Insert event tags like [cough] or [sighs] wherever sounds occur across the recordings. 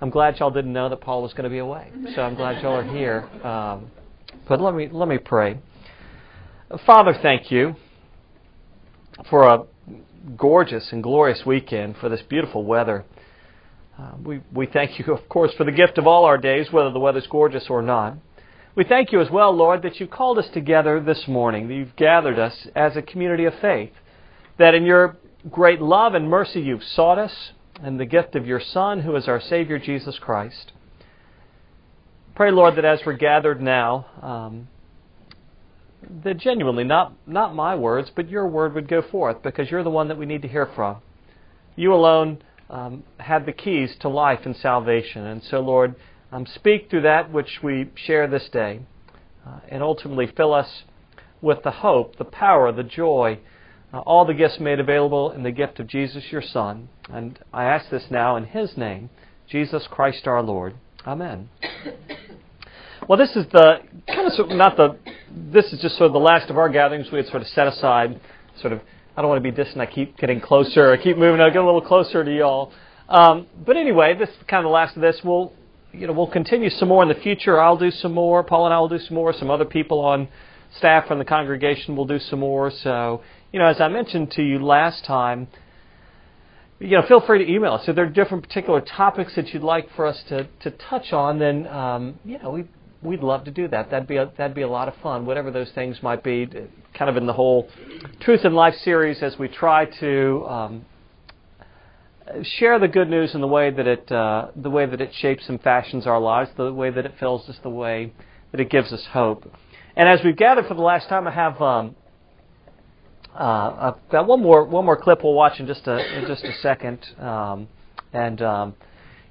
I'm glad y'all didn't know that Paul was going to be away. So I'm glad y'all are here. Um, but let me let me pray. Father, thank you for a gorgeous and glorious weekend, for this beautiful weather. Uh, we, we thank you, [laughs] of course, for the gift of all our days, whether the weather's gorgeous or not. We thank you as well, Lord, that you've called us together this morning, that you've gathered us as a community of faith, that in your great love and mercy you've sought us, and the gift of your Son, who is our Savior, Jesus Christ. Pray, Lord, that as we're gathered now, um, that genuinely, not, not my words, but your word would go forth, because you're the one that we need to hear from. You alone um, have the keys to life and salvation. And so, Lord, um, speak through that which we share this day, uh, and ultimately fill us with the hope, the power, the joy, uh, all the gifts made available in the gift of Jesus, your Son. And I ask this now in His name, Jesus Christ our Lord. Amen. Well, this is the kind of sort of not the. This is just sort of the last of our gatherings. We had sort of set aside, sort of. I don't want to be distant. I keep getting closer. I keep moving. I get a little closer to y'all. Um, but anyway, this is kind of the last of this. We'll, you know, we'll continue some more in the future. I'll do some more. Paul and I will do some more. Some other people on staff from the congregation will do some more. So you know, as I mentioned to you last time, you know, feel free to email us. If there are different particular topics that you'd like for us to, to touch on, then um, you know, we we'd love to do that. That'd be a, that'd be a lot of fun. Whatever those things might be, kind of in the whole Truth in Life series, as we try to um, share the good news in the way that it uh, the way that it shapes and fashions our lives, the way that it fills us, the way that it gives us hope. And as we've gathered for the last time, I have um, uh, I've got one more one more clip we'll watch in just a in just a second, um, and um,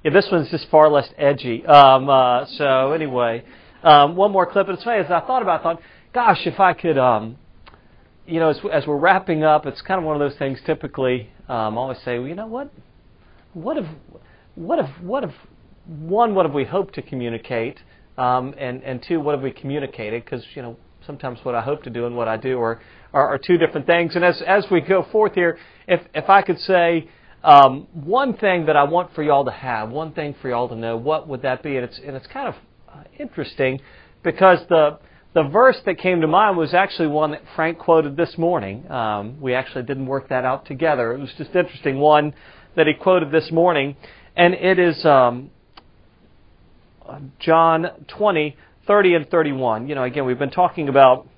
yeah, this one's just far less edgy. Um, uh, so anyway, um, one more clip. And it's funny as I thought about, it, I thought, gosh, if I could, um, you know, as, as we're wrapping up, it's kind of one of those things. Typically, um, I always say, well, you know what, what if, what if, what if, one, what have we hoped to communicate, um, and and two, what have we communicated? Because you know, sometimes what I hope to do and what I do are are, are two different things. And as as we go forth here, if if I could say um, one thing that I want for y'all to have, one thing for y'all to know, what would that be? And it's and it's kind of uh, interesting because the the verse that came to mind was actually one that Frank quoted this morning. Um, we actually didn't work that out together. It was just interesting one that he quoted this morning, and it is um, John 20, 30 and 31. You know, again, we've been talking about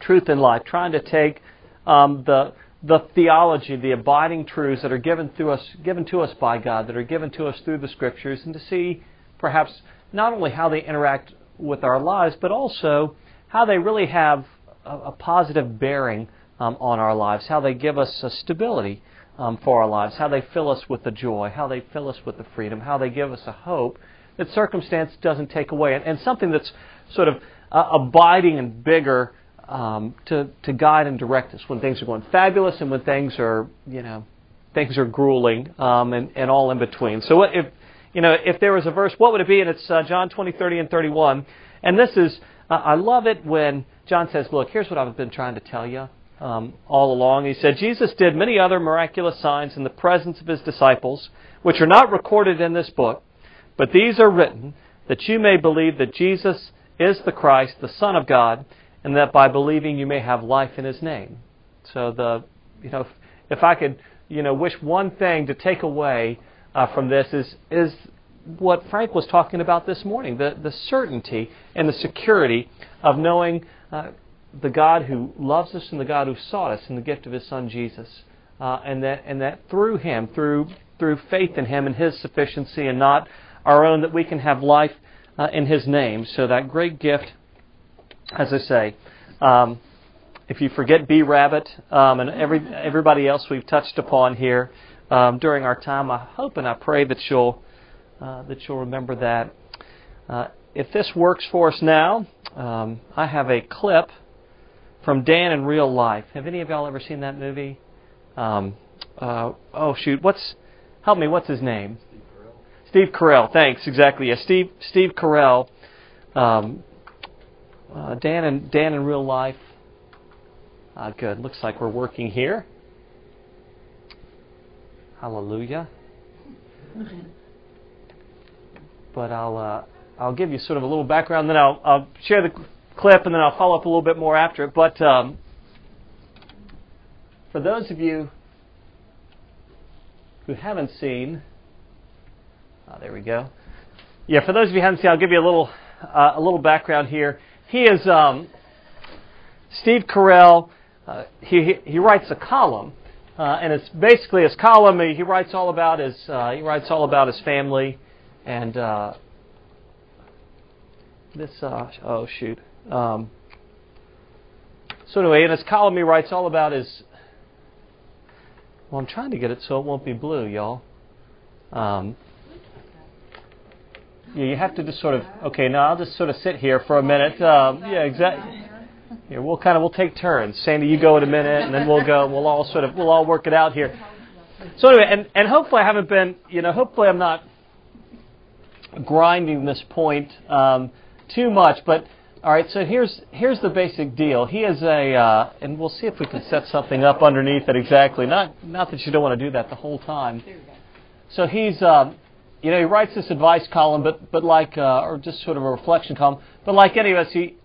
truth in life, trying to take um, the the theology, the abiding truths that are given to us, given to us by God, that are given to us through the Scriptures, and to see perhaps not only how they interact with our lives, but also how they really have a, a positive bearing um, on our lives, how they give us a stability um, for our lives, how they fill us with the joy, how they fill us with the freedom, how they give us a hope that circumstance doesn't take away, and, and something that's sort of uh, abiding and bigger um, to to guide and direct us when things are going fabulous and when things are you know things are grueling um, and and all in between. So what if you know if there was a verse, what would it be? And it's uh, John 20, 30, and 31. And this is uh, I love it when John says, "Look, here's what I've been trying to tell you." Um, all along. He said, Jesus did many other miraculous signs in the presence of his disciples, which are not recorded in this book, but these are written that you may believe that Jesus is the Christ, the Son of God, and that by believing you may have life in his name. So the you know if, I could you know wish one thing to take away uh, from this is is what Frank was talking about this morning the the certainty and the security of knowing uh, the God who loves us and the God who sought us in the gift of His Son Jesus, uh, and that and that through Him through through faith in Him and His sufficiency and not our own that we can have life uh, in His name. So that great gift as I say, um, if you forget B Rabbit um, and every everybody else we've touched upon here um, during our time, I hope and I pray that you'll uh, that you'll remember that. Uh, if this works for us now, um, I have a clip from Dan in Real Life. Have any of y'all ever seen that movie? Um, uh, oh shoot, what's help me? What's his name? Steve Carell. Thanks. Exactly. Yeah, Steve Steve Carell. Um, uh, Dan and Dan in real life. Uh, good. Looks like we're working here. Hallelujah. But I'll uh, I'll give you sort of a little background, then I'll, I'll share the clip, and then I'll follow up a little bit more after it. But um, for those of you who haven't seen, oh, there we go. Yeah, for those of you who haven't seen, I'll give you a little uh, a little background here. He is um, Steve Carell. Uh, he he writes a column, uh, and it's basically his column. He writes all about his uh, he writes all about his family, and uh, this uh, oh shoot. Um, so anyway, in his column, he writes all about his. Well, I'm trying to get it so it won't be blue, y'all. Um, yeah, you have to just sort of. Okay, now I'll just sort of sit here for a minute. Um, yeah, exactly. Yeah, we'll kind of we'll take turns. Sandy, you go in a minute, and then we'll go. We'll all sort of we'll all work it out here. So anyway, and and hopefully I haven't been. You know, hopefully I'm not grinding this point um, too much, but all right, so here's here's the basic deal. He is a, uh, and we'll see if we can set something up underneath it exactly. Not not that you don't want to do that the whole time. So he's, uh, you know, he writes this advice column, but but like, uh, or just sort of a reflection column. But like any of us, he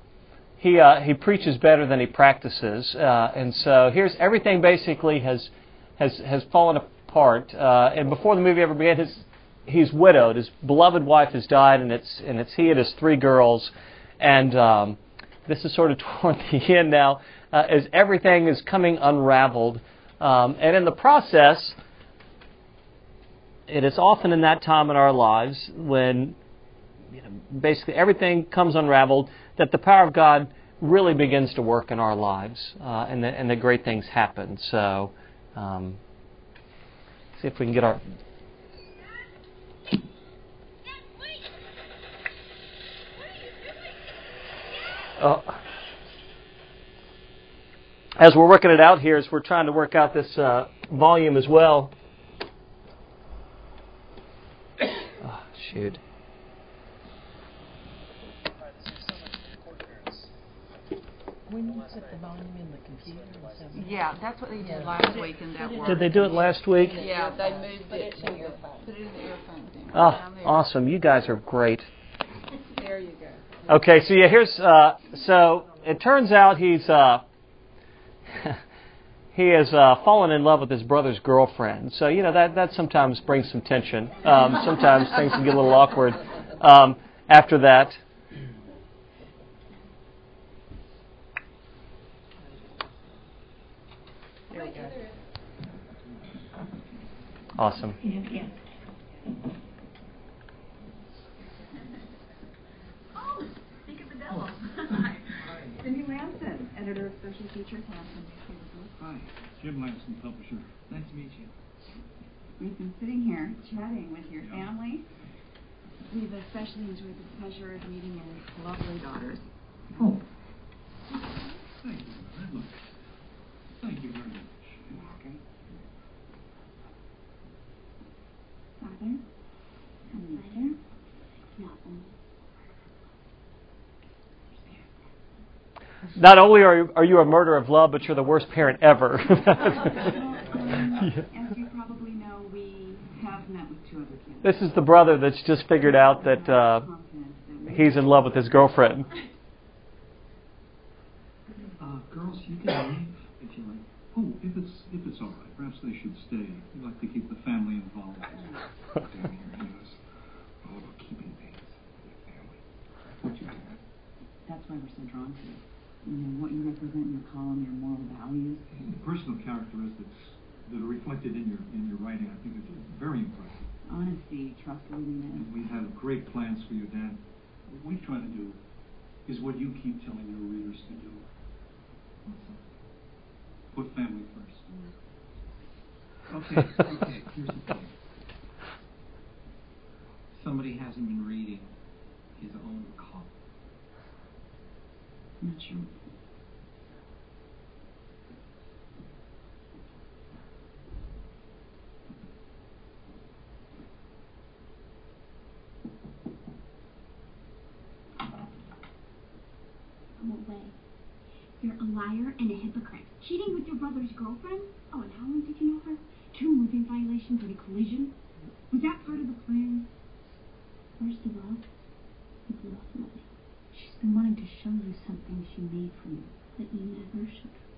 he uh, he preaches better than he practices, uh, and so here's everything basically has has has fallen apart. Uh, and before the movie ever began, his he's widowed. His beloved wife has died, and it's and it's he and his three girls and um, this is sort of [laughs] toward the end now, uh, as everything is coming unraveled. Um, and in the process, it is often in that time in our lives when you know, basically everything comes unraveled that the power of God really begins to work in our lives uh, and, the, and the great things happen. So, um, see if we can get our uh, as we're working it out here, as we're trying to work out this uh, volume as well. Oh, shoot. When you put the volume in the computer Yeah, that's what they did last week and that worked. Did they do it last week? Yeah, they moved it to the, put it in the earphone thing. Oh, awesome. You guys are great. There you go. Okay, so yeah, here's uh, so it turns out he's uh, [laughs] he has uh, fallen in love with his brother's girlfriend. So you know that that sometimes brings some tension. Um, sometimes things can get a little awkward um, after that. Awesome. [laughs] Cindy Lamson, editor of Features, Newspaper. Hi, Jim Lansing, publisher. Nice to meet you. We've been sitting here chatting with your Yeah. family. We've especially enjoyed the pleasure of meeting your lovely daughters. Oh. Thank you, Mother. Look, thank you very much. Father and mother, nothing. Not only are you, are you a murder of love, but you're the worst parent ever. [laughs] As you probably know, we have met with two other kids. this is the brother that's just figured out that uh, Confidence that we- he's in love with his girlfriend. Uh, girls, you can leave if you like. Oh, if it's if it's all right, perhaps they should stay. We like to keep the family involved. Down here, he was all about keeping things with the family. What you do? That's why we're so drawn to you. You know, what you represent in your column, your moral values. The personal characteristics that are reflected in your in your writing, I think, is very impressive. Honesty, trustworthiness. And we have great plans for you, Dan. What we try to do is what you keep telling your readers to do. Put family first. Okay, okay, here's the thing. Somebody hasn't been reading his own column. Not sure. Go away. You're a liar and a hypocrite. Cheating with your brother's girlfriend? Oh, and how long did you know her? Two moving violations and a collision? Was that part of the plan? First of all, you've lost Lily. She's been wanting to show you something she made for you that you never showed her.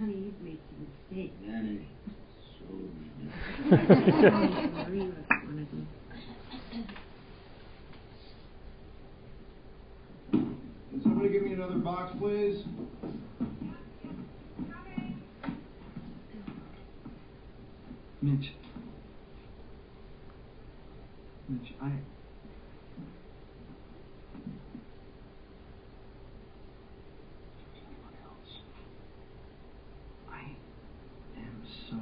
Honey, you've made some mistakes. Nanny. So [laughs] Marie was one of them. Can somebody give me another box, please? Mitch. Mitch, I. I am so.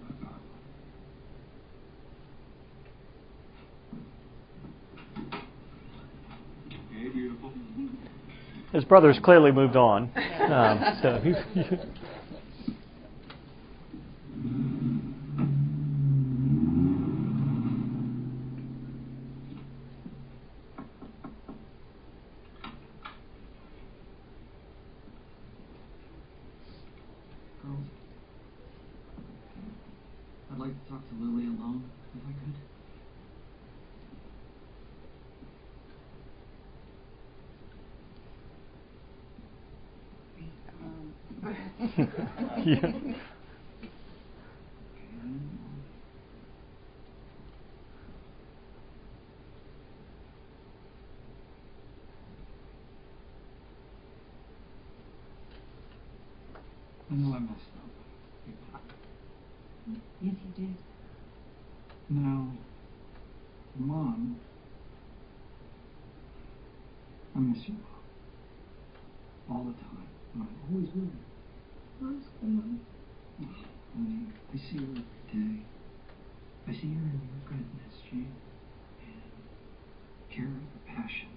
My God. Hey, beautiful. His brother's clearly moved on. Um, so [laughs] he, Girls, I'd like to talk to Lily alone, if I could. yeah. Okay, I know I messed up. Yes, you did. Now, Mom, I miss you all the time. And I always will. The mom. [sighs] Honey, I see her every day. I see her in your goodness, Jane, and care and passion.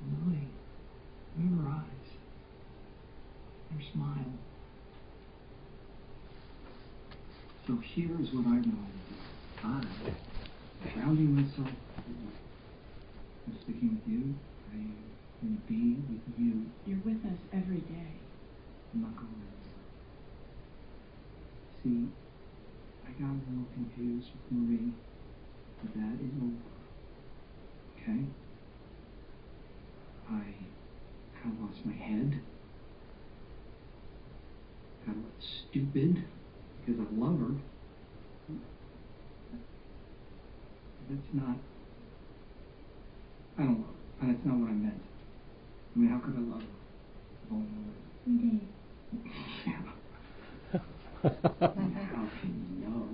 Lily, in her eyes, her smile. So here's what to do. I'm grounding myself. I'm sticking with you. Going to be with you. You're with us every day. I'm not going. See, I got a little confused with Marie, but that is over. Okay? I kind of lost my head. Got a little stupid because love her. That's not. I don't love her. That's not what I meant. I mean, how could I love her? if I only knew her? We did. Yeah. How can you know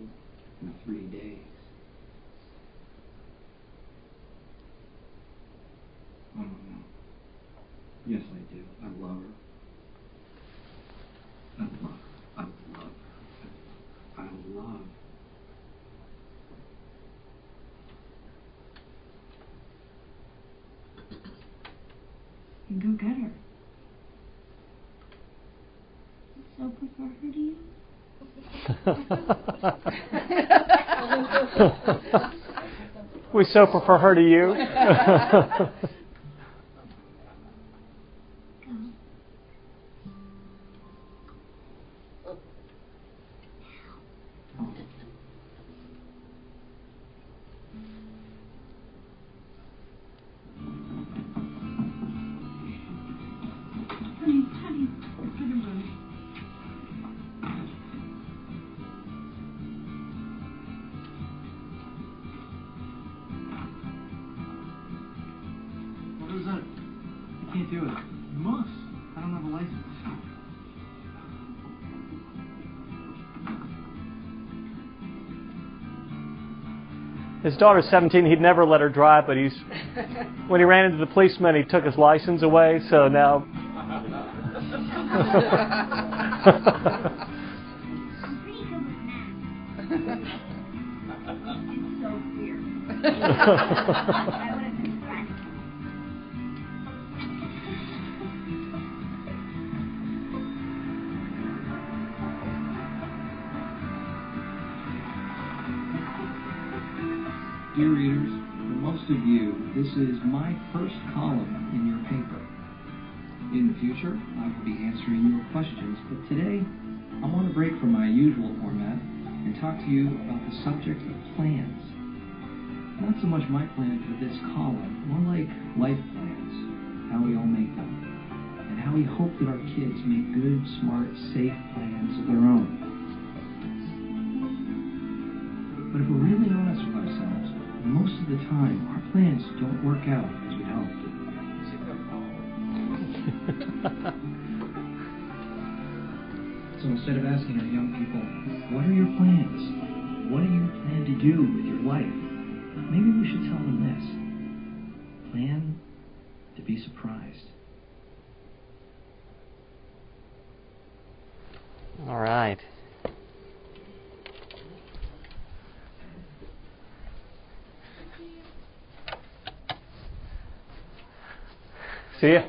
in three days? I don't know. Yes, I do. I love her. I love her. I love her. I love. And go get her. So prefer her to you? We so prefer her to you. [laughs] His daughter's 17. He'd never let her drive, but he's [laughs] when he ran into the policeman, he took his license away. So now. [laughs] [laughs] Dear readers, for most of you, this is my first column in your paper. In the future, I will be answering your questions, but today I want to break from my usual format and talk to you about the subject of plans. Not so much my plan for this column, more like life plans, how we all make them, and how we hope that our kids make good, smart, safe plans of their own. But if we're really honest with ourselves, most of the time our plans don't work out as we hoped. [laughs] So instead of asking our young people, what are your plans? What do you plan to do with your life? Maybe we should tell them this. Plan to be surprised. All right. See ya.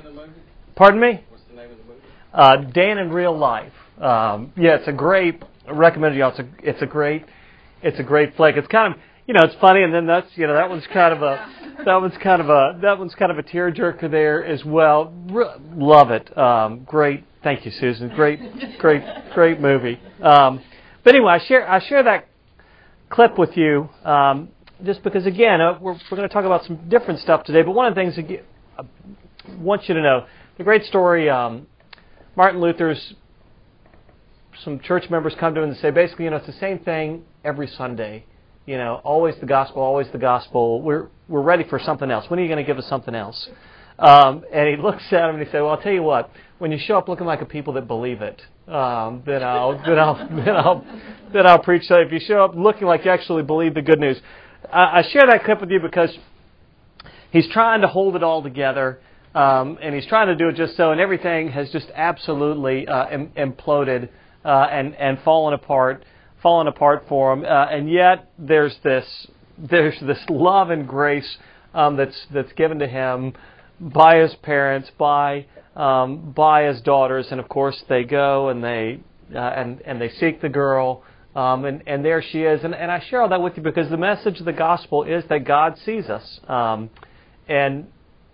Pardon me? What's the name of the movie? Uh, Dan in Real Life. Um, yeah, it's a great. I recommend y'all. It's a it's a great it's a great flick. It's kind of you know it's funny, and then that's you know that one's kind of a that one's kind of a that one's kind of a tearjerker there as well. Re- love it. Um, great. Thank you, Susan. Great, great, great movie. Um, but anyway, I share I share that clip with you um, just because again uh, we're we're going to talk about some different stuff today. But one of the things I want you to know the great story. Um, Martin Luther's some church members come to him and say basically you know it's the same thing every Sunday. You know, always the gospel, always the gospel. We're we're ready for something else. When are you going to give us something else? Um, and he looks at him and he said, "Well, I'll tell you what. When you show up looking like a people that believe it, um, then I'll [laughs] then I'll then I'll then I'll preach. So if you show up looking like you actually believe the good news, I, I share that clip with you because he's trying to hold it all together, um, and he's trying to do it just so, and everything has just absolutely uh, im- imploded uh, and and fallen apart, fallen apart for him. Uh, and yet there's this there's this love and grace um, that's that's given to him by his parents, by um, by his daughters, and of course they go and they uh, and and they seek the girl. Um, and, and there she is. And, and I share all that with you because the message of the gospel is that God sees us. Um, and,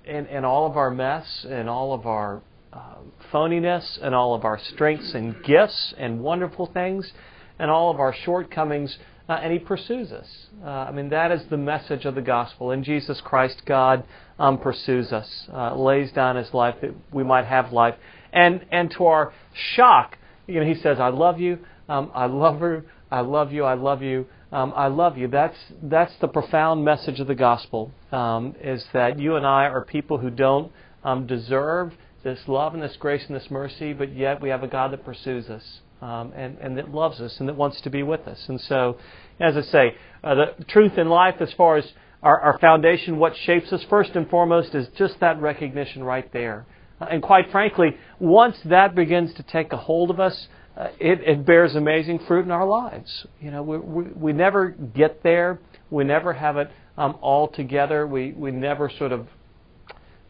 and, all of our mess and all of our uh, phoniness and all of our strengths and gifts and wonderful things and all of our shortcomings, uh, and He pursues us. Uh, I mean, that is the message of the gospel. In Jesus Christ, God um, pursues us, uh, lays down His life that we might have life. And, and to our shock, you know, He says, I love you, um, I love her, I love you, I love you. Um, I love you. That's that's the profound message of the gospel. Um, is that you and I are people who don't um, deserve this love and this grace and this mercy, but yet we have a God that pursues us. um, and, and that loves us and that wants to be with us. And so, as I say, uh, the truth in life, as far as our, our foundation, what shapes us first and foremost, is just that recognition right there. Uh, and quite frankly, once that begins to take a hold of us, uh, it, it, bears amazing fruit in our lives. You know, we, we, we never get there. We never have it um, all together. We, we never sort of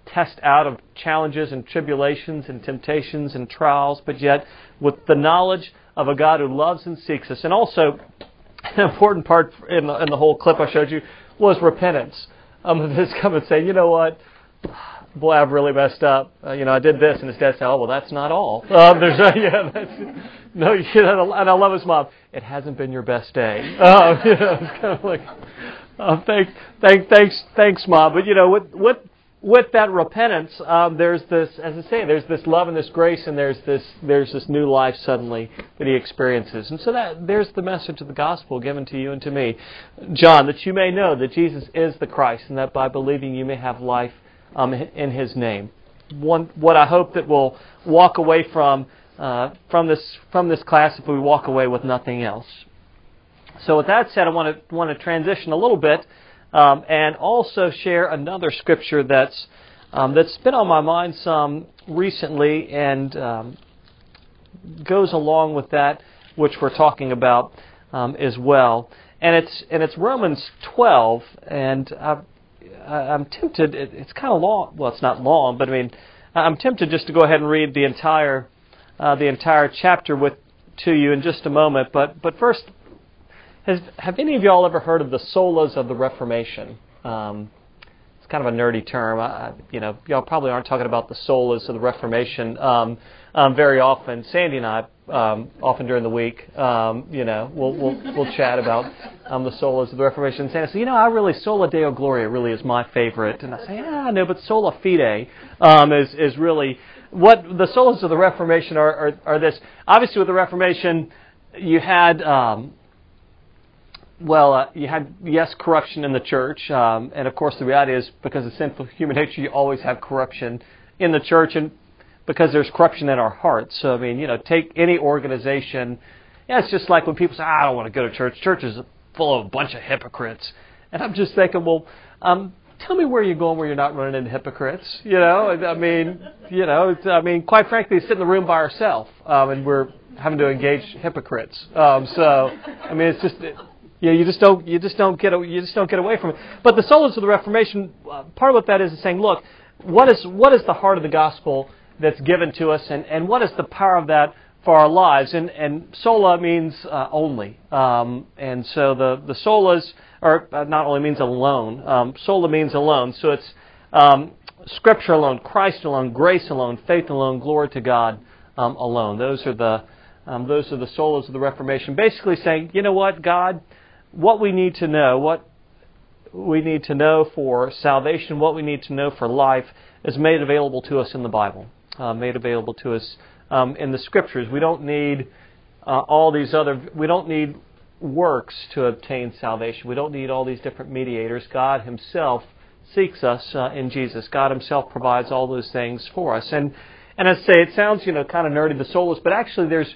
test out of challenges and tribulations and temptations and trials, but yet with the knowledge of a God who loves and seeks us. And also, [laughs] an important part in the, in the whole clip I showed you was repentance. Um, of his come and say, you know what? Boy, I've really messed up. Uh, you know, I did this, and his dad said, oh, well, that's not all. [laughs] Um, there's, uh, yeah, that's, no, you know, and I love his mom. It hasn't been your best day. [laughs] Um, [laughs] you know, it's kind of like, uh, thank, thank, thanks, thanks, mom. But you know, with with with that repentance, um, there's this, as I say, there's this love and this grace, and there's this there's this new life suddenly that he experiences. And so that there's the message of the gospel given to you and to me, John, that you may know that Jesus is the Christ, and that by believing you may have life um, in His name. One, what I hope that we'll walk away from uh, from this from this class if we walk away with nothing else. So with that said, I want to want to transition a little bit um, and also share another scripture that's um, that's been on my mind some recently and um, goes along with that which we're talking about um, as well. And it's and it's Romans 12, and I've I'm tempted. It's kind of long. Well, it's not long, but I mean, I'm tempted just to go ahead and read the entire uh, the entire chapter with to you in just a moment. But but first, has have any of y'all ever heard of the solas of the Reformation? Um, it's kind of a nerdy term. I, you know, y'all probably aren't talking about the solas of the Reformation um, um, very often. Sandy and I um, often during the week. Um, you know, we'll we'll we'll chat about um, the solas of the Reformation. And say, you know, I really sola deo gloria really is my favorite. And I say, yeah, no, but sola fide um, is is really what the solas of the Reformation are. Are, are this obviously with the Reformation, you had. Um, well, uh, you had yes corruption in the church, um, and of course the reality is because of sinful human nature, you always have corruption in the church, and because there's corruption in our hearts. So I mean, you know, take any organization. Yeah, it's just like when people say, "I don't want to go to church. Church is full of a bunch of hypocrites," and I'm just thinking, well, um, tell me where you're going where you're not running into hypocrites. You know, I mean, you know, I mean, quite frankly, sit in the room by ourselves, um, and we're having to engage hypocrites. Um, so, I mean, it's just. It, yeah, you just don't you just don't get you just don't get away from it. But the solas of the Reformation, uh, part of what that is is saying, look, what is what is the heart of the gospel? That's given to us, and, and what is the power of that for our lives? And, and sola means uh, only. Um, and so the, the solas, or uh, not only means alone, um, sola means alone. So it's um, Scripture alone, Christ alone, grace alone, faith alone, glory to God um, alone. Those are the um, those are the solas of the Reformation. Basically saying, you know what, God, what we need to know, what we need to know for salvation, what we need to know for life, is made available to us in the Bible uh, made available to us um, in the Scriptures. We don't need uh, all these other. We don't need works to obtain salvation. We don't need all these different mediators. God Himself seeks us uh, in Jesus. God Himself provides all those things for us. And and I say it sounds you know kind of nerdy, the solas, but actually there's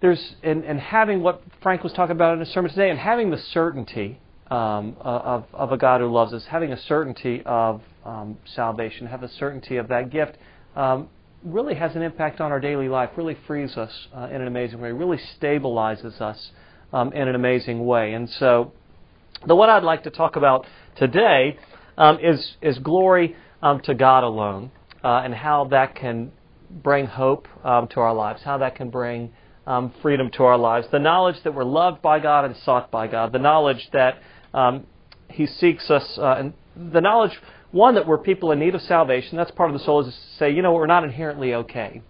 there's and, and having what Frank was talking about in his sermon today, and having the certainty um, of of a God who loves us, having a certainty of um, salvation, have a certainty of that gift um, really has an impact on our daily life, really frees us uh, in an amazing way, really stabilizes us um, in an amazing way. And so, the one I'd like to talk about today um, is, is glory um, to God alone uh, and how that can bring hope um, to our lives, how that can bring um, freedom to our lives. The knowledge that we're loved by God and sought by God, the knowledge that He seeks us, uh, and the knowledge one, that we're people in need of salvation. That's part of the soul is to say, you know, we're not inherently okay.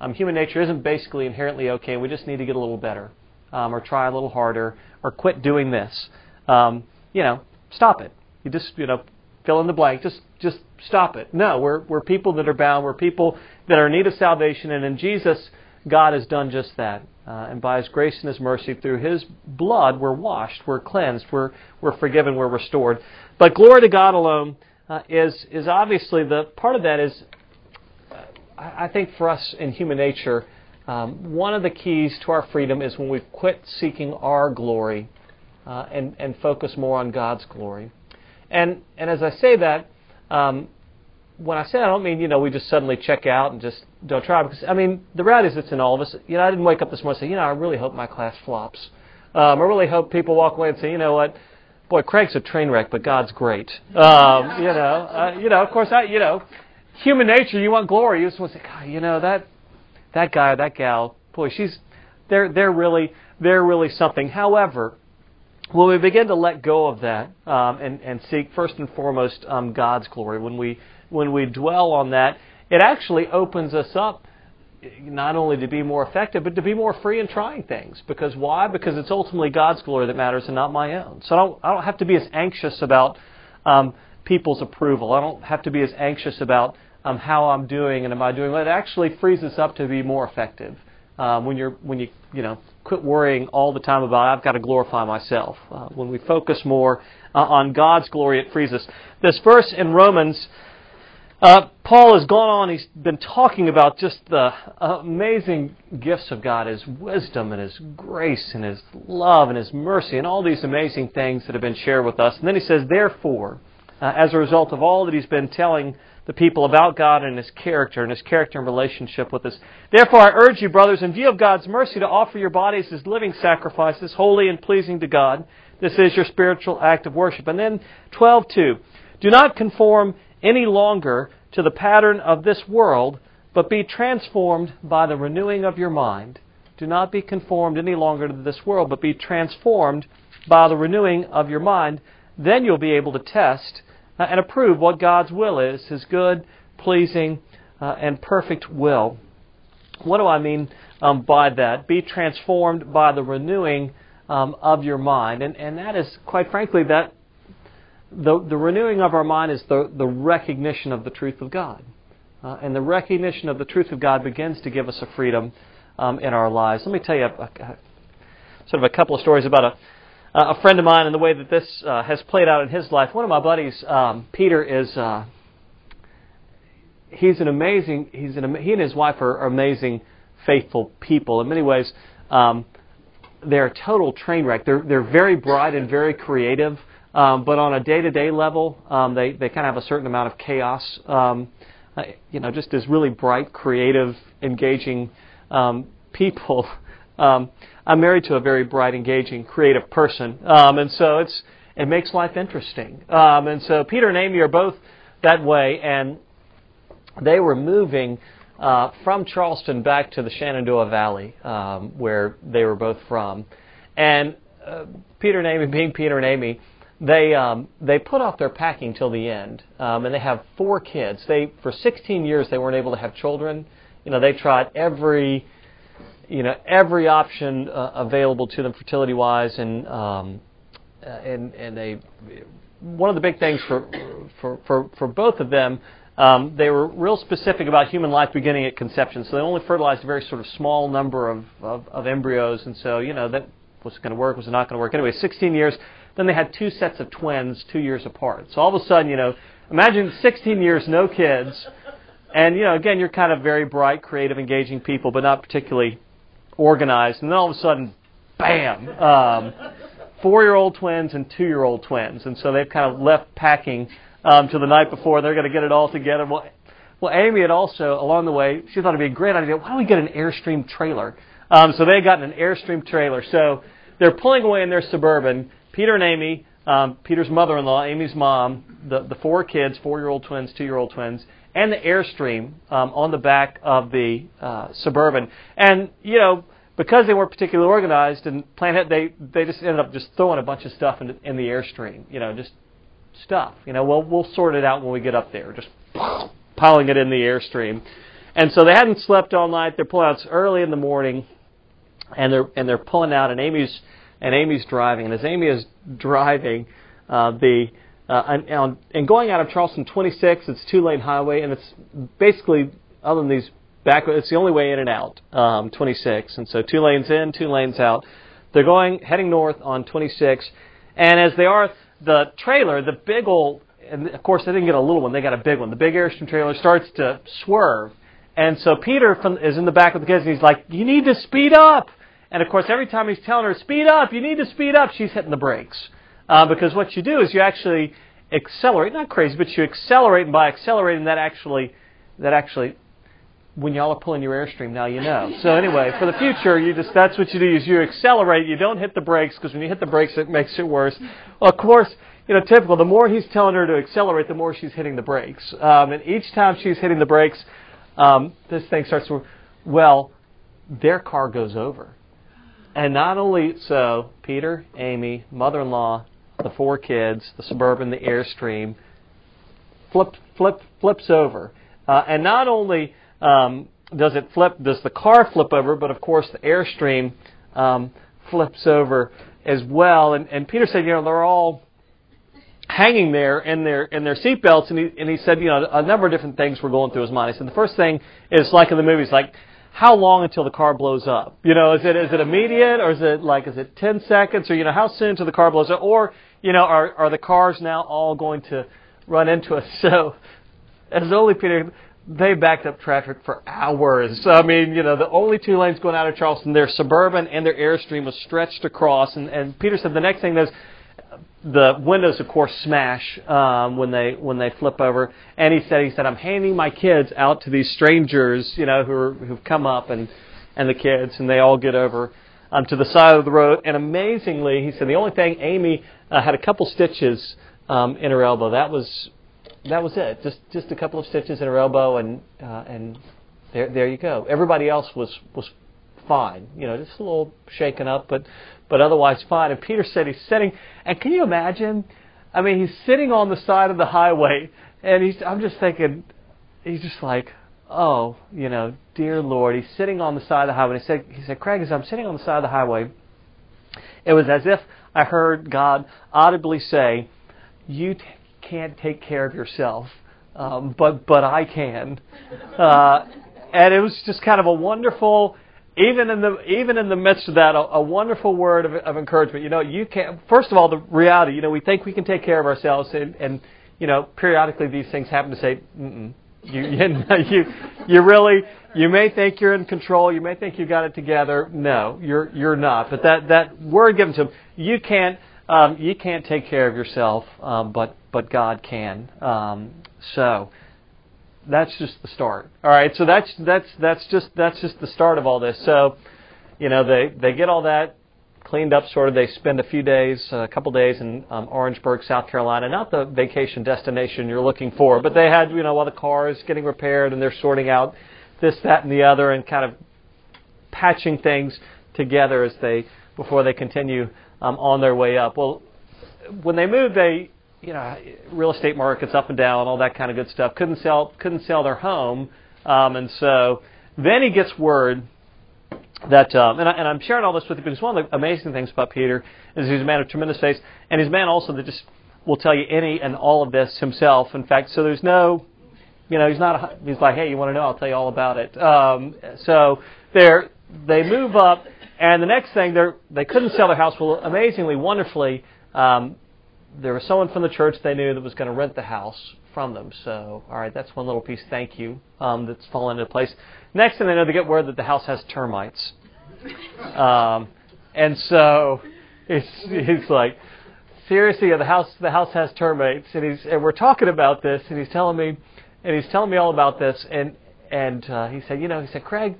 Um, human nature isn't basically inherently okay. We just need to get a little better, um, or try a little harder, or quit doing this. Um, you know, stop it. You just, you know, fill in the blank. Just, just stop it. No, we're we're people that are bound. We're people that are in need of salvation, and in Jesus, God has done just that. Uh, and by His grace and His mercy, through His blood, we're washed, we're cleansed, we're we're forgiven, we're restored. But glory to God alone uh, is is obviously the part of that is uh, I think for us in human nature, um, one of the keys to our freedom is when we quit seeking our glory uh, and, and focus more on God's glory. And, and as I say that, um, when I say I don't mean, you know, we just suddenly check out and just don't try. Because, I mean, the reality is it's in all of us. You know, I didn't wake up this morning and say, you know, I really hope my class flops. Um, I really hope people walk away and say, you know what, boy, Craig's a train wreck, but God's great. Um, you know, uh, you know, of course, I, you know, human nature, you want glory. You just want to say, God, you know, that, that guy or that gal, boy, she's, they're, they're really, they're really something. However, when we begin to let go of that um, and, and seek first and foremost um, God's glory, when we when we dwell on that, it actually opens us up not only to be more effective, but to be more free in trying things. Because why? Because it's ultimately God's glory that matters and not my own. So I don't, I don't have to be as anxious about um, people's approval. I don't have to be as anxious about um, how I'm doing and am I doing well. It actually frees us up to be more effective um, when you're when you you know quit worrying all the time about I've got to glorify myself. Uh, when we focus more uh, on God's glory, it frees us. This verse in Romans uh, Paul has gone on, he's been talking about just the amazing gifts of God, His wisdom and His grace and His love and His mercy and all these amazing things that have been shared with us. And then he says, therefore, uh, as a result of all that he's been telling the people about God and His character and His character and relationship with us, therefore I urge you, brothers, in view of God's mercy, to offer your bodies as living sacrifices, holy and pleasing to God. This is your spiritual act of worship. And then 12.2, do not conform any longer to the pattern of this world, but be transformed by the renewing of your mind. Do not be conformed any longer to this world, but be transformed by the renewing of your mind. Then you'll be able to test uh, and approve what God's will is, His good, pleasing, uh, and perfect will. What do I mean um, by that? Be transformed by the renewing um, of your mind. And, and that is, quite frankly, that the, the renewing of our mind is the, the recognition of the truth of God. Uh, and the recognition of the truth of God begins to give us a freedom um, in our lives. Let me tell you a, a, sort of a couple of stories about a, a friend of mine and the way that this uh, has played out in his life. One of my buddies, um, Peter, is uh, he's an amazing. He's an he and his wife are, are amazing, faithful people. In many ways, um, they're a total train wreck. They're they're very bright and very creative. Um, but on a day-to-day level, um, they they kind of have a certain amount of chaos. Um, you know, just as really bright, creative, engaging um, [laughs] people. Um, I'm married to a very bright, engaging, creative person, um, and so it's it makes life interesting. Um, and so Peter and Amy are both that way, and they were moving uh, from Charleston back to the Shenandoah Valley, um, where they were both from. And uh, Peter and Amy, [laughs] being Peter and Amy, they um, they put off their packing till the end, um, and they have four kids. They for 16 years they weren't able to have children. You know, they tried every you know every option uh, available to them fertility wise, and um, uh, and and they one of the big things for for for, for both of them. Um, they were real specific about human life beginning at conception, so they only fertilized a very sort of small number of, of, of embryos, and so you know that was going to work, was not going to work. Anyway, 16 years then they had two sets of twins two years apart. So all of a sudden, you know, imagine 16 years, no kids. And, you know, again, you're kind of very bright, creative, engaging people, but not particularly organized. And then all of a sudden, bam, um, four year old twins and two year old twins. And so they've kind of left packing um, to the night before. They're going to get it all together. Well, well, Amy had also, along the way, she thought it'd be a great idea. Why don't we get an Airstream trailer? Um, so they had gotten an Airstream trailer. So they're pulling away in their Suburban Peter and Amy, um, Peter's mother-in-law, Amy's mom, the, the four kids, four-year-old twins, two-year-old twins, and the Airstream um, on the back of the uh, Suburban. And, you know, because they weren't particularly organized and planned they, they just ended up just throwing a bunch of stuff in, in the Airstream, you know, just stuff. You know, well, we'll sort it out when we get up there, just piling it in the Airstream. And so they hadn't slept all night. They're pulling out early in the morning, and they're and they're pulling out. And Amy's and Amy's driving. And as Amy is driving, uh, the uh, and, and going out of Charleston 26, it's two lane highway, and it's basically other than these back, it's the only way in and out. Um, 26, and so two lanes in, two lanes out. They're going heading north on 26, and as they are, the trailer, the big old, and of course they didn't get a little one, they got a big one. The big Airstream trailer starts to swerve, And so Peter from, is in the back with the kids, and he's like, "You need to speed up." And of course, every time he's telling her, "Speed up! You need to speed up," she's hitting the brakes uh, because what you do is you actually accelerate. Not crazy, but you accelerate, and by accelerating, that actually that actually when y'all are pulling your airstream now you know so anyway for the future you just that's what you do is you accelerate you don't hit the brakes because when you hit the brakes it makes it worse well, of course you know typical the more he's telling her to accelerate the more she's hitting the brakes um, and each time she's hitting the brakes um, this thing starts to well their car goes over and not only so peter amy mother-in-law the four kids the suburban the airstream flip flip flips over uh, and not only um, does it flip, does the car flip over, but of course the Airstream um, flips over as well. And, and Peter said, you know, they're all hanging there in their in their seatbelts, and he and he said, you know, a number of different things were going through his mind. He said the first thing is like in the movies, like how long until the car blows up? You know, is it is it immediate or is it like is it ten seconds or you know how soon until the car blows up? Or you know, are are the cars now all going to run into us? [laughs] So, as only Peter they backed up traffic for hours. I mean, you know, the only two lanes going out of Charleston, their suburban and their airstream was stretched across. And, and Peter said the next thing is the windows, of course, smash um, when they when they flip over. And he said, he said, I'm handing my kids out to these strangers, you know, who are, who've come up and and the kids, and they all get over um, to the side of the road. And amazingly, he said the only thing Amy uh, had a couple stitches um, in her elbow. That was that was it. Just just a couple of stitches in her elbow, and uh, and there there you go. Everybody else was was fine. You know, just a little shaken up, but but otherwise fine. And Peter said he's sitting, and can you imagine? I mean, he's sitting on the side of the highway, and he's. I'm just thinking, he's just like, oh, you know, dear Lord. He's sitting on the side of the highway. And he said, he said, Craig, as I'm sitting on the side of the highway, it was as if I heard God audibly say, "You." T- can't take care of yourself, um, but but I can. Uh, and it was just kind of a wonderful, even in the even in the midst of that, a, a wonderful word of, of encouragement. You know, you can. First of all, the reality. You know, we think we can take care of ourselves, and, and you know, periodically these things happen to say, Mm-mm. you [laughs] you you you really you may think you're in control, you may think you got it together. No, you're you're not. But that that word given to him, you can't um, you can't take care of yourself, um, but but God can. Um, so that's just the start. All right. So that's that's that's just that's just the start of all this. So you know they they get all that cleaned up. Sort of. They spend a few days, a couple days in um, Orangeburg, South Carolina. Not the vacation destination you're looking for, but they had you know while the car is getting repaired and they're sorting out this, that, and the other, and kind of patching things together as they before they continue um, on their way up. Well, when they moved, they you know, real estate markets up and down, all that kind of good stuff. Couldn't sell, couldn't sell their home, um, and so then he gets word that, um, and, I, I'm sharing all this with you because one of the amazing things about Peter is he's a man of tremendous faith, and he's a man also that just will tell you any and all of this himself. In fact, so there's no, you know, he's not, he's like, hey, you want to know? I'll tell you all about it. Um, so they're, they move up, and the next thing, they they couldn't sell their house. Well, amazingly, wonderfully, um, there was someone from the church they knew that was going to rent the house from them. So, all right, that's one little piece. Thank you. Um, that's fallen into place. Next thing they know, they get word that the house has termites. [laughs] Um, and so it's he's like, seriously, the house the house has termites, and he's and we're talking about this, and he's telling me, and he's telling me all about this, and and uh, he said, you know, he said, Craig,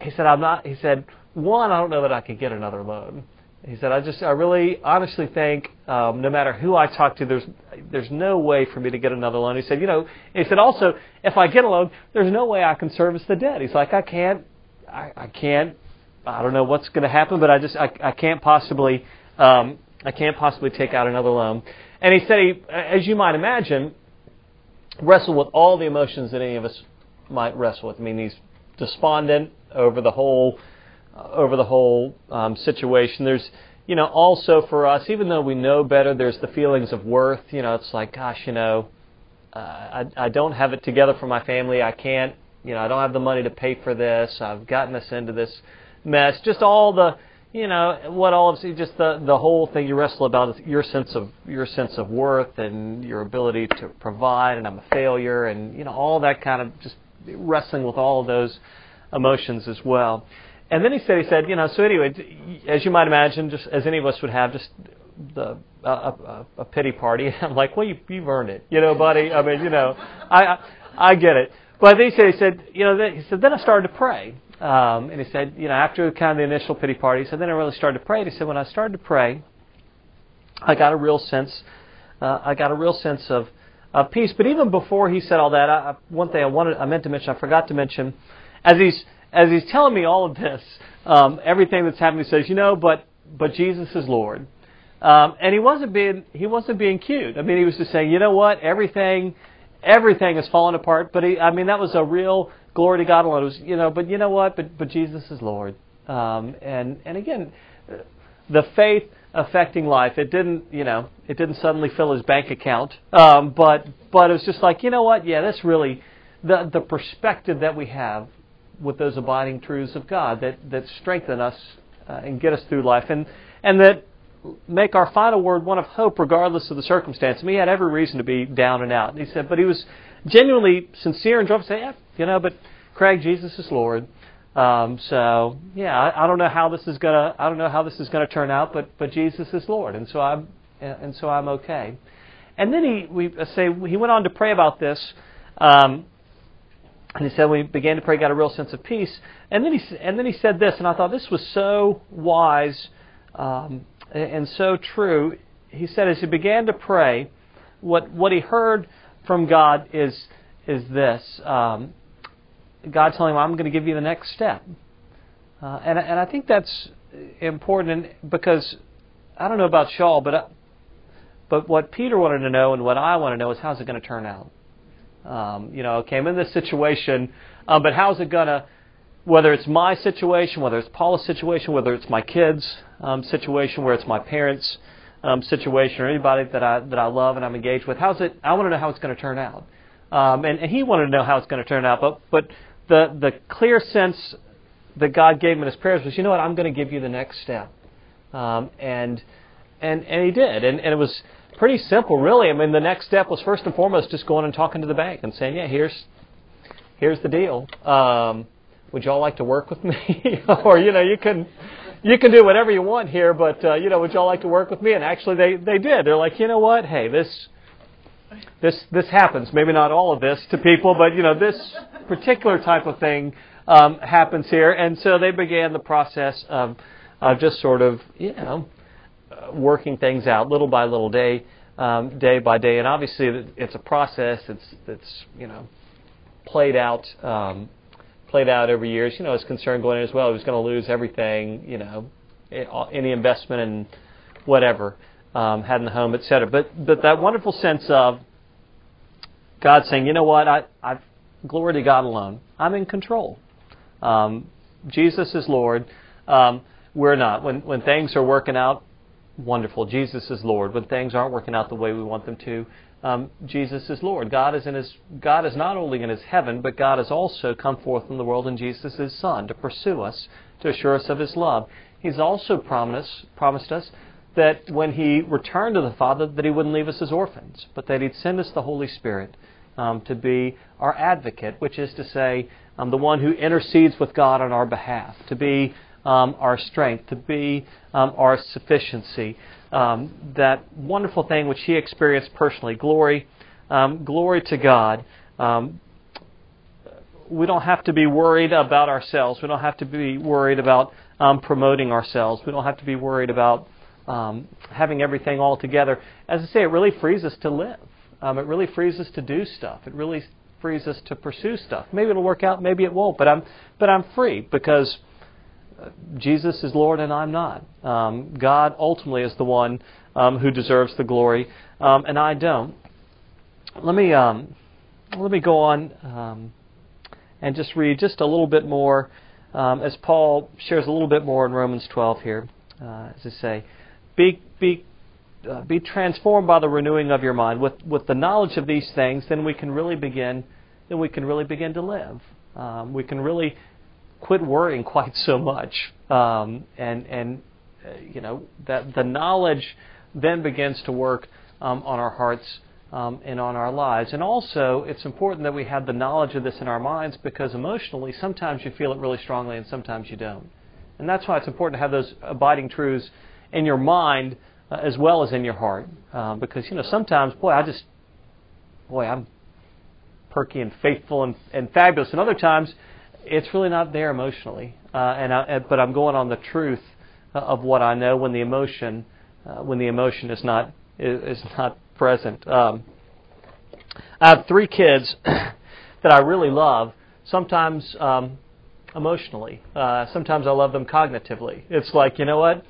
he said, I'm not. He said, one, I don't know that I could get another loan. He said, I just, I really honestly think um, no matter who I talk to, there's, there's no way for me to get another loan. He said, you know, he said also, if I get a loan, there's no way I can service the debt. He's like, I can't, I, I can't, I don't know what's going to happen, but I just, I, I can't possibly, um, I can't possibly take out another loan. And he said, he, as you might imagine, wrestled with all the emotions that any of us might wrestle with. I mean, he's despondent over the whole over the whole um, situation. There's, you know, also for us, even though we know better, there's the feelings of worth. You know, it's like, gosh, you know, uh, I, I don't have it together for my family. I can't, you know, I don't have the money to pay for this. I've gotten us into this mess. Just all the, you know, what all of just the the whole thing you wrestle about is your sense of your sense of worth and your ability to provide. And I'm a failure, and you know, all that kind of just wrestling with all of those emotions as well. And then he said, he said, you know, so anyway, as you might imagine, just as any of us would have, just the a, a, a pity party. [laughs] I'm like, well, you, you've earned it, you know, buddy. I mean, you know, I I, I get it. But then he said, he said, you know, he said, then I started to pray. Um, and he said, you know, after kind of the initial pity party, he said, then I really started to pray. And he said, when I started to pray, I got a real sense, uh, I got a real sense of, of peace. But even before he said all that, I, one thing I wanted, I meant to mention, I forgot to mention, as he's as he's telling me all of this, um, everything that's happening, he says, you know, but but Jesus is Lord. Um, and he wasn't being he wasn't being cute. I mean, he was just saying, you know what, everything everything is falling apart. But he, I mean, that was a real glory to God alone. It was, you know, but you know what, but but Jesus is Lord. Um, and and again, the faith affecting life. It didn't, you know, it didn't suddenly fill his bank account. Um, but but it was just like, you know what, yeah, that's really the the perspective that we have with those abiding truths of God that that strengthen us uh, and get us through life, and and that make our final word one of hope regardless of the circumstance. And he had every reason to be down and out. And he said, but he was genuinely sincere and drove say, yeah, you know, but Craig, Jesus is Lord. Um, so yeah, I, I don't know how this is gonna I don't know how this is gonna turn out, but but Jesus is Lord, and so I'm and so I'm okay. And then he we say he went on to pray about this. Um, and he said we began to pray, got a real sense of peace. And then he and then he said this, and I thought this was so wise um, and so true. He said as he began to pray, what what he heard from God is is this: um, God telling him, "I'm going to give you the next step." Uh, and and I think that's important because I don't know about Shaw, but I, but what Peter wanted to know and what I want to know is how's it going to turn out. Um, you know, okay, I'm in this situation, um, but how's it gonna? Whether it's my situation, whether it's Paula's situation, whether it's my kids' um, situation, whether it's my parents' um, situation, or anybody that I that I love and I'm engaged with, how's it? I want to know how it's going to turn out. Um, and, and he wanted to know how it's going to turn out, but but the the clear sense that God gave him in his prayers was, you know what, I'm going to give you the next step, um, and and and he did, and and it was pretty simple, really. I mean, the next step was first and foremost just going and talking to the bank and saying, "Yeah, here's here's the deal. Um, would y'all like to work with me?" [laughs] or you know, you can you can do whatever you want here, but uh, you know, would y'all like to work with me? And actually, they they did. They're like, you know what? Hey, this this this happens. Maybe not all of this to people, but you know, this particular type of thing um, happens here. And so they began the process of of just sort of you know working things out little by little, day um, day by day. And obviously, it's a process. It's it's you know played out um, played out over years. You know, his concern going in as well. He was going to lose everything. You know, any investment and whatever um, had in the home, etc. But but that wonderful sense of God saying, you know what, I I glory to God alone. I'm in control. Um, Jesus is Lord. Um, we're not. When when things are working out wonderful. Jesus is Lord. When things aren't working out the way we want them to, um, Jesus is Lord. God is in His. God is not only in His heaven, but God has also come forth in the world in Jesus His Son to pursue us, to assure us of His love. He's also promised promised us that when He returned to the Father, that He wouldn't leave us as orphans, but that He'd send us the Holy Spirit um, to be our advocate, which is to say, um, the one who intercedes with God on our behalf, to be um, our strength, to be um, our sufficiency. Um, that wonderful thing which he experienced personally. Glory, um, glory to God. Um, we don't have to be worried about ourselves. We don't have to be worried about um, promoting ourselves. We don't have to be worried about having everything all together. As I say, it really frees us to live. it really frees us to do stuff. It really frees us to pursue stuff. Maybe it'll work out, maybe it won't, but I'm but I'm free because Jesus is Lord and I'm not. Um, God ultimately is the one um, who deserves the glory, um, and I don't. Let me um, let me go on um, and just read just a little bit more um, as Paul shares a little bit more in Romans 12 here. Uh, as I say, be be uh, be transformed by the renewing of your mind. With with the knowledge of these things, then we can really begin. Then we can really begin to live. we can really quit worrying [laughs] quite so much. Um, and and uh, you know that the knowledge then begins to work um, on our hearts um, and on our lives. And also, it's important that we have the knowledge of this in our minds because emotionally, sometimes you feel it really strongly and sometimes you don't. And that's why it's important to have those abiding truths in your mind uh, as well as in your heart. Um, because, you know, sometimes, boy, I just, boy, I'm perky and faithful and, and fabulous. And other times, it's really not there emotionally. Uh, and I, but I'm going on the truth uh, of what I know when the emotion, uh, when the emotion is not is, not present. Um, I have three kids [coughs] that I really love. Sometimes um, emotionally. Uh, sometimes I love them cognitively. It's like you know what?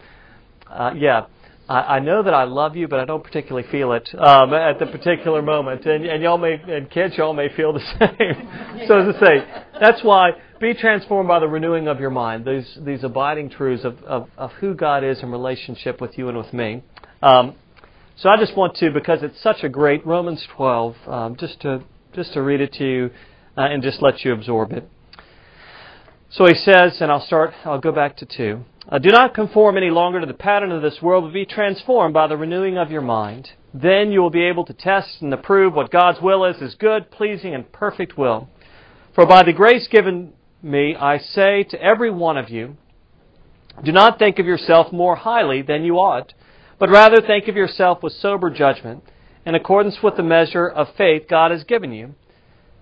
Uh, yeah, I, I know that I love you, but I don't particularly feel it um, at the particular moment. And, and y'all may, and kids, y'all may feel the [laughs] same. so as I say, that's why be transformed by the renewing of your mind. These these abiding truths of, of, of who God is in relationship with you and with me. Um, so I just want to, because it's such a great Romans 12, um, just to just to read it to you uh, and just let you absorb it. So he says, and I'll start. I'll go back to two. Uh, Do not conform any longer to the pattern of this world, but be transformed by the renewing of your mind. Then you will be able to test and approve what God's will is, His good, pleasing, and perfect will. For by the grace given me, I say to every one of you, do not think of yourself more highly than you ought but rather think of yourself with sober judgment, in accordance with the measure of faith God has given you.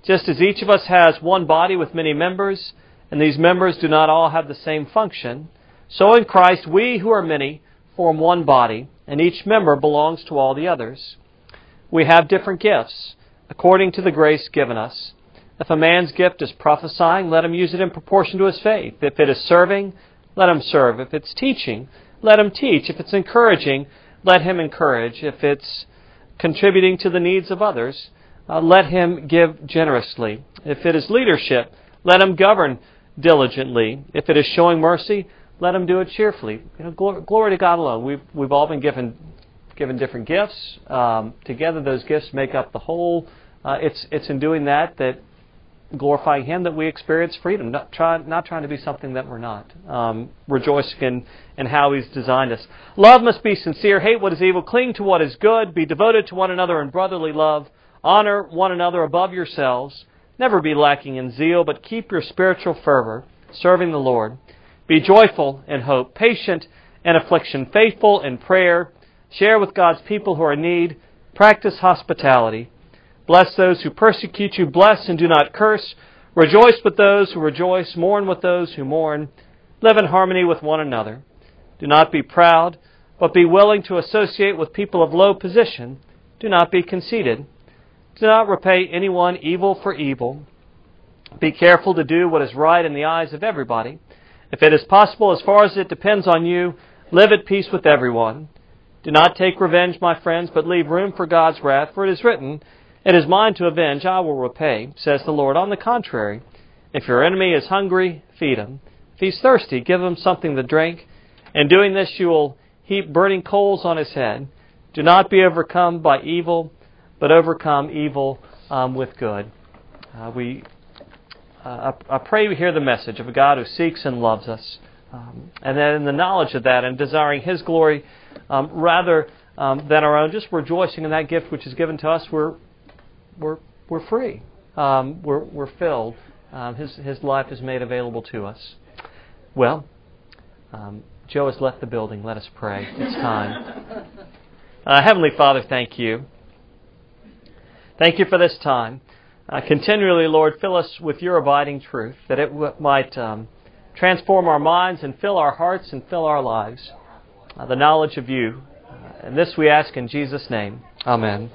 Just as each of us has one body with many members, and these members do not all have the same function, so in Christ we who are many form one body, and each member belongs to all the others. We have different gifts, according to the grace given us. If a man's gift is prophesying, let him use it in proportion to his faith. If it is serving, let him serve. If it's teaching, let him teach. If it's encouraging, let him encourage. If it's contributing to the needs of others, uh, let him give generously. If it is leadership, let him govern diligently. If it is showing mercy, let him do it cheerfully. You know, glory, glory to God alone. We've we've all been given given different gifts. Um, together, those gifts make up the whole. Uh, it's it's in doing that that glorifying Him that we experience freedom, not, try, not trying to be something that we're not. Um, rejoicing in, in how He's designed us. Love must be sincere. Hate what is evil. Cling to what is good. Be devoted to one another in brotherly love. Honor one another above yourselves. Never be lacking in zeal, but keep your spiritual fervor, serving the Lord. Be joyful in hope, patient in affliction, faithful in prayer. Share with God's people who are in need. Practice hospitality. Bless those who persecute you. Bless and do not curse. Rejoice with those who rejoice. Mourn with those who mourn. Live in harmony with one another. Do not be proud, but be willing to associate with people of low position. Do not be conceited. Do not repay anyone evil for evil. Be careful to do what is right in the eyes of everybody. If it is possible, as far as it depends on you, live at peace with everyone. Do not take revenge, my friends, but leave room for God's wrath, for it is written, it is mine to avenge, I will repay, says the Lord. On the contrary, if your enemy is hungry, feed him. If he's thirsty, give him something to drink. In doing this, you will heap burning coals on his head. Do not be overcome by evil, but overcome evil um, with good. Uh, we, uh, I, I, pray we hear the message of a God who seeks and loves us. Um, and then in the knowledge of that and desiring His glory um, rather um, than our own, just rejoicing in that gift which is given to us, we're we're, we're free. Um, we're, we're filled. Um, his, his life is made available to us. Well, um, Joe has left the building. Let us pray. It's time. [laughs] Uh, Heavenly Father, thank you. Thank you for this time. Uh, continually, Lord, fill us with your abiding truth, that it w- might um, transform our minds and fill our hearts and fill our lives. Uh, the knowledge of you. Uh, and this we ask in Jesus' name. Amen.